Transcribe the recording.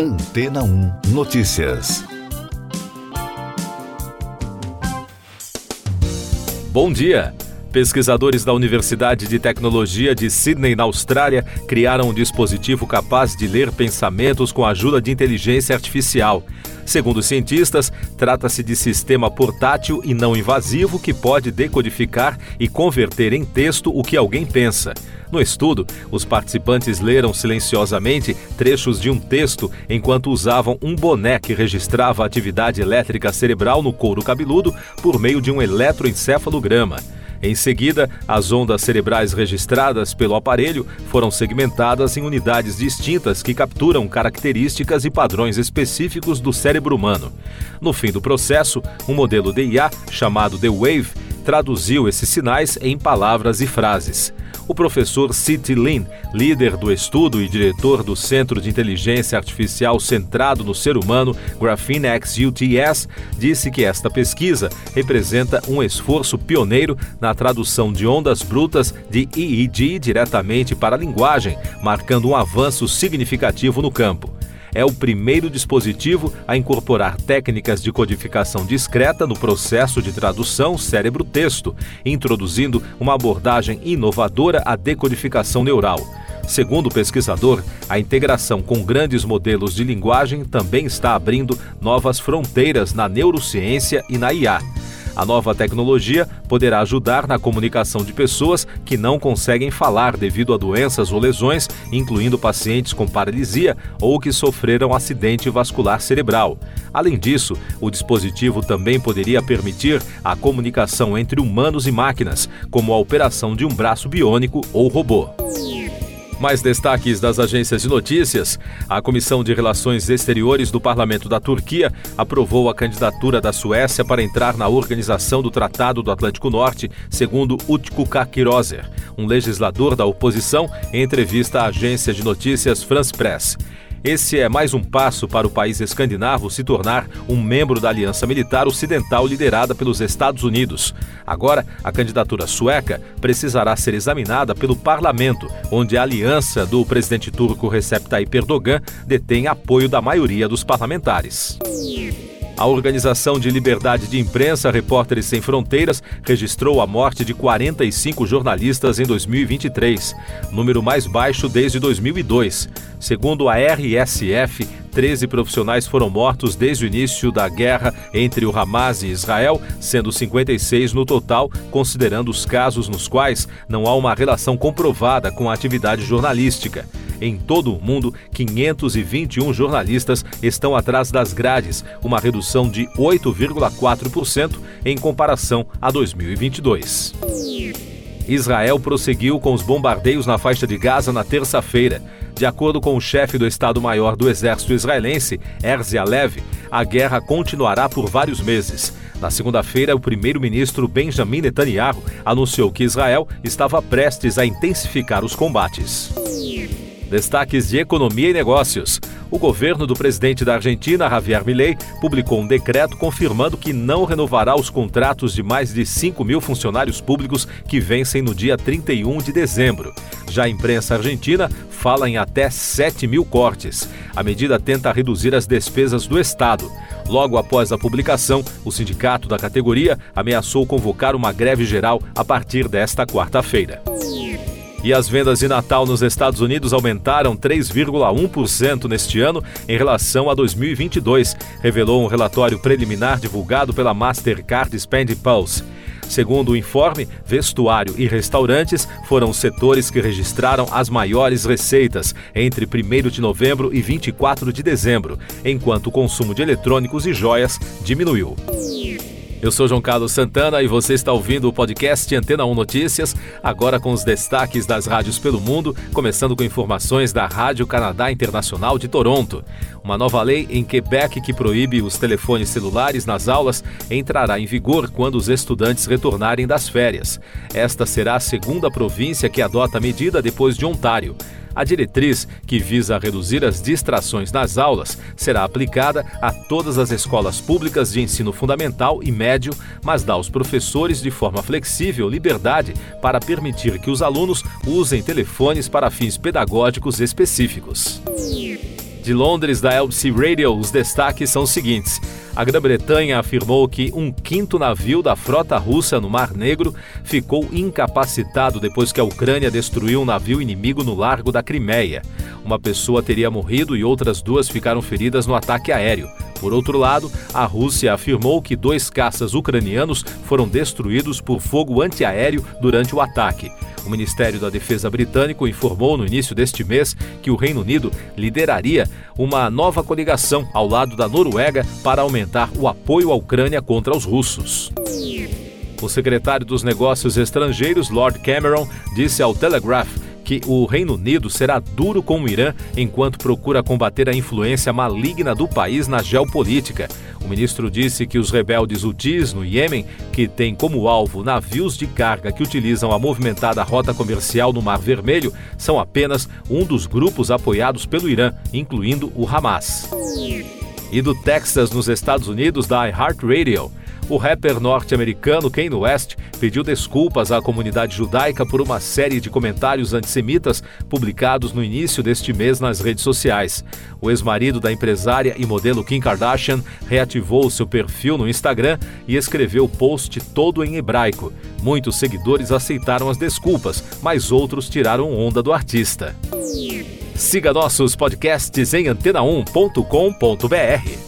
Antena 1 Notícias. Bom dia. Pesquisadores da Universidade de Tecnologia de Sydney, na Austrália, criaram um dispositivo capaz de ler pensamentos com a ajuda de inteligência artificial. Segundo cientistas, trata-se de sistema portátil e não invasivo que pode decodificar e converter em texto o que alguém pensa. No estudo, os participantes leram silenciosamente trechos de um texto enquanto usavam um boné que registrava a atividade elétrica cerebral no couro cabeludo por meio de um eletroencefalograma. Em seguida, as ondas cerebrais registradas pelo aparelho foram segmentadas em unidades distintas que capturam características e padrões específicos do cérebro humano. No fim do processo, um modelo de IA chamado The Wave traduziu esses sinais em palavras e frases. O professor City Lin, líder do estudo e diretor do Centro de Inteligência Artificial Centrado no Ser Humano, Graphene X UTS, disse que esta pesquisa representa um esforço pioneiro na tradução de ondas brutas de EEG diretamente para a linguagem, marcando um avanço significativo no campo é o primeiro dispositivo a incorporar técnicas de codificação discreta no processo de tradução cérebro-texto, introduzindo uma abordagem inovadora à decodificação neural. Segundo o pesquisador, a integração com grandes modelos de linguagem também está abrindo novas fronteiras na neurociência e na IA. A nova tecnologia poderá ajudar na comunicação de pessoas que não conseguem falar devido a doenças ou lesões, incluindo pacientes com paralisia ou que sofreram acidente vascular cerebral. Além disso, o dispositivo também poderia permitir a comunicação entre humanos e máquinas, como a operação de um braço biônico ou robô. Mais destaques das agências de notícias. A Comissão de Relações Exteriores do Parlamento da Turquia aprovou a candidatura da Suécia para entrar na organização do Tratado do Atlântico Norte, segundo Utku Kakirozer, um legislador da oposição, em entrevista à agência de notícias France Press. Esse é mais um passo para o país escandinavo se tornar um membro da Aliança Militar Ocidental liderada pelos Estados Unidos. Agora, a candidatura sueca precisará ser examinada pelo parlamento, onde a aliança do presidente turco Recep Tayyip Erdogan detém apoio da maioria dos parlamentares. A Organização de Liberdade de Imprensa Repórteres Sem Fronteiras registrou a morte de 45 jornalistas em 2023, número mais baixo desde 2002. Segundo a RSF, 13 profissionais foram mortos desde o início da guerra entre o Hamas e Israel, sendo 56 no total, considerando os casos nos quais não há uma relação comprovada com a atividade jornalística. Em todo o mundo, 521 jornalistas estão atrás das grades, uma redução de 8,4% em comparação a 2022. Israel prosseguiu com os bombardeios na faixa de Gaza na terça-feira. De acordo com o chefe do Estado-Maior do Exército Israelense, Erzi Alev, a guerra continuará por vários meses. Na segunda-feira, o primeiro-ministro Benjamin Netanyahu anunciou que Israel estava prestes a intensificar os combates. Destaques de economia e negócios. O governo do presidente da Argentina, Javier Milei, publicou um decreto confirmando que não renovará os contratos de mais de 5 mil funcionários públicos que vencem no dia 31 de dezembro. Já a imprensa argentina fala em até 7 mil cortes. A medida tenta reduzir as despesas do Estado. Logo após a publicação, o sindicato da categoria ameaçou convocar uma greve geral a partir desta quarta-feira. E as vendas de Natal nos Estados Unidos aumentaram 3,1% neste ano em relação a 2022, revelou um relatório preliminar divulgado pela Mastercard Spend Pulse. Segundo o informe, vestuário e restaurantes foram os setores que registraram as maiores receitas entre 1 de novembro e 24 de dezembro, enquanto o consumo de eletrônicos e joias diminuiu. Eu sou João Carlos Santana e você está ouvindo o podcast Antena 1 Notícias, agora com os destaques das rádios pelo mundo, começando com informações da Rádio Canadá Internacional de Toronto. Uma nova lei em Quebec que proíbe os telefones celulares nas aulas entrará em vigor quando os estudantes retornarem das férias. Esta será a segunda província que adota a medida depois de Ontário. A diretriz, que visa reduzir as distrações nas aulas, será aplicada a todas as escolas públicas de ensino fundamental e médio, mas dá aos professores de forma flexível liberdade para permitir que os alunos usem telefones para fins pedagógicos específicos. De Londres, da LBC Radio, os destaques são os seguintes. A Grã-Bretanha afirmou que um quinto navio da frota russa no Mar Negro ficou incapacitado depois que a Ucrânia destruiu um navio inimigo no largo da Crimeia. Uma pessoa teria morrido e outras duas ficaram feridas no ataque aéreo. Por outro lado, a Rússia afirmou que dois caças ucranianos foram destruídos por fogo antiaéreo durante o ataque. O Ministério da Defesa britânico informou no início deste mês que o Reino Unido lideraria uma nova coligação ao lado da Noruega para aumentar o apoio à Ucrânia contra os russos. O secretário dos Negócios Estrangeiros, Lord Cameron, disse ao Telegraph que o Reino Unido será duro com o Irã enquanto procura combater a influência maligna do país na geopolítica. O ministro disse que os rebeldes Houthis no Iêmen, que têm como alvo navios de carga que utilizam a movimentada rota comercial no Mar Vermelho, são apenas um dos grupos apoiados pelo Irã, incluindo o Hamas. E do Texas, nos Estados Unidos, da iHeartRadio. O rapper norte-americano Kanye West pediu desculpas à comunidade judaica por uma série de comentários antissemitas publicados no início deste mês nas redes sociais. O ex-marido da empresária e modelo Kim Kardashian reativou seu perfil no Instagram e escreveu o post todo em hebraico. Muitos seguidores aceitaram as desculpas, mas outros tiraram onda do artista. Siga nossos podcasts em antena1.com.br.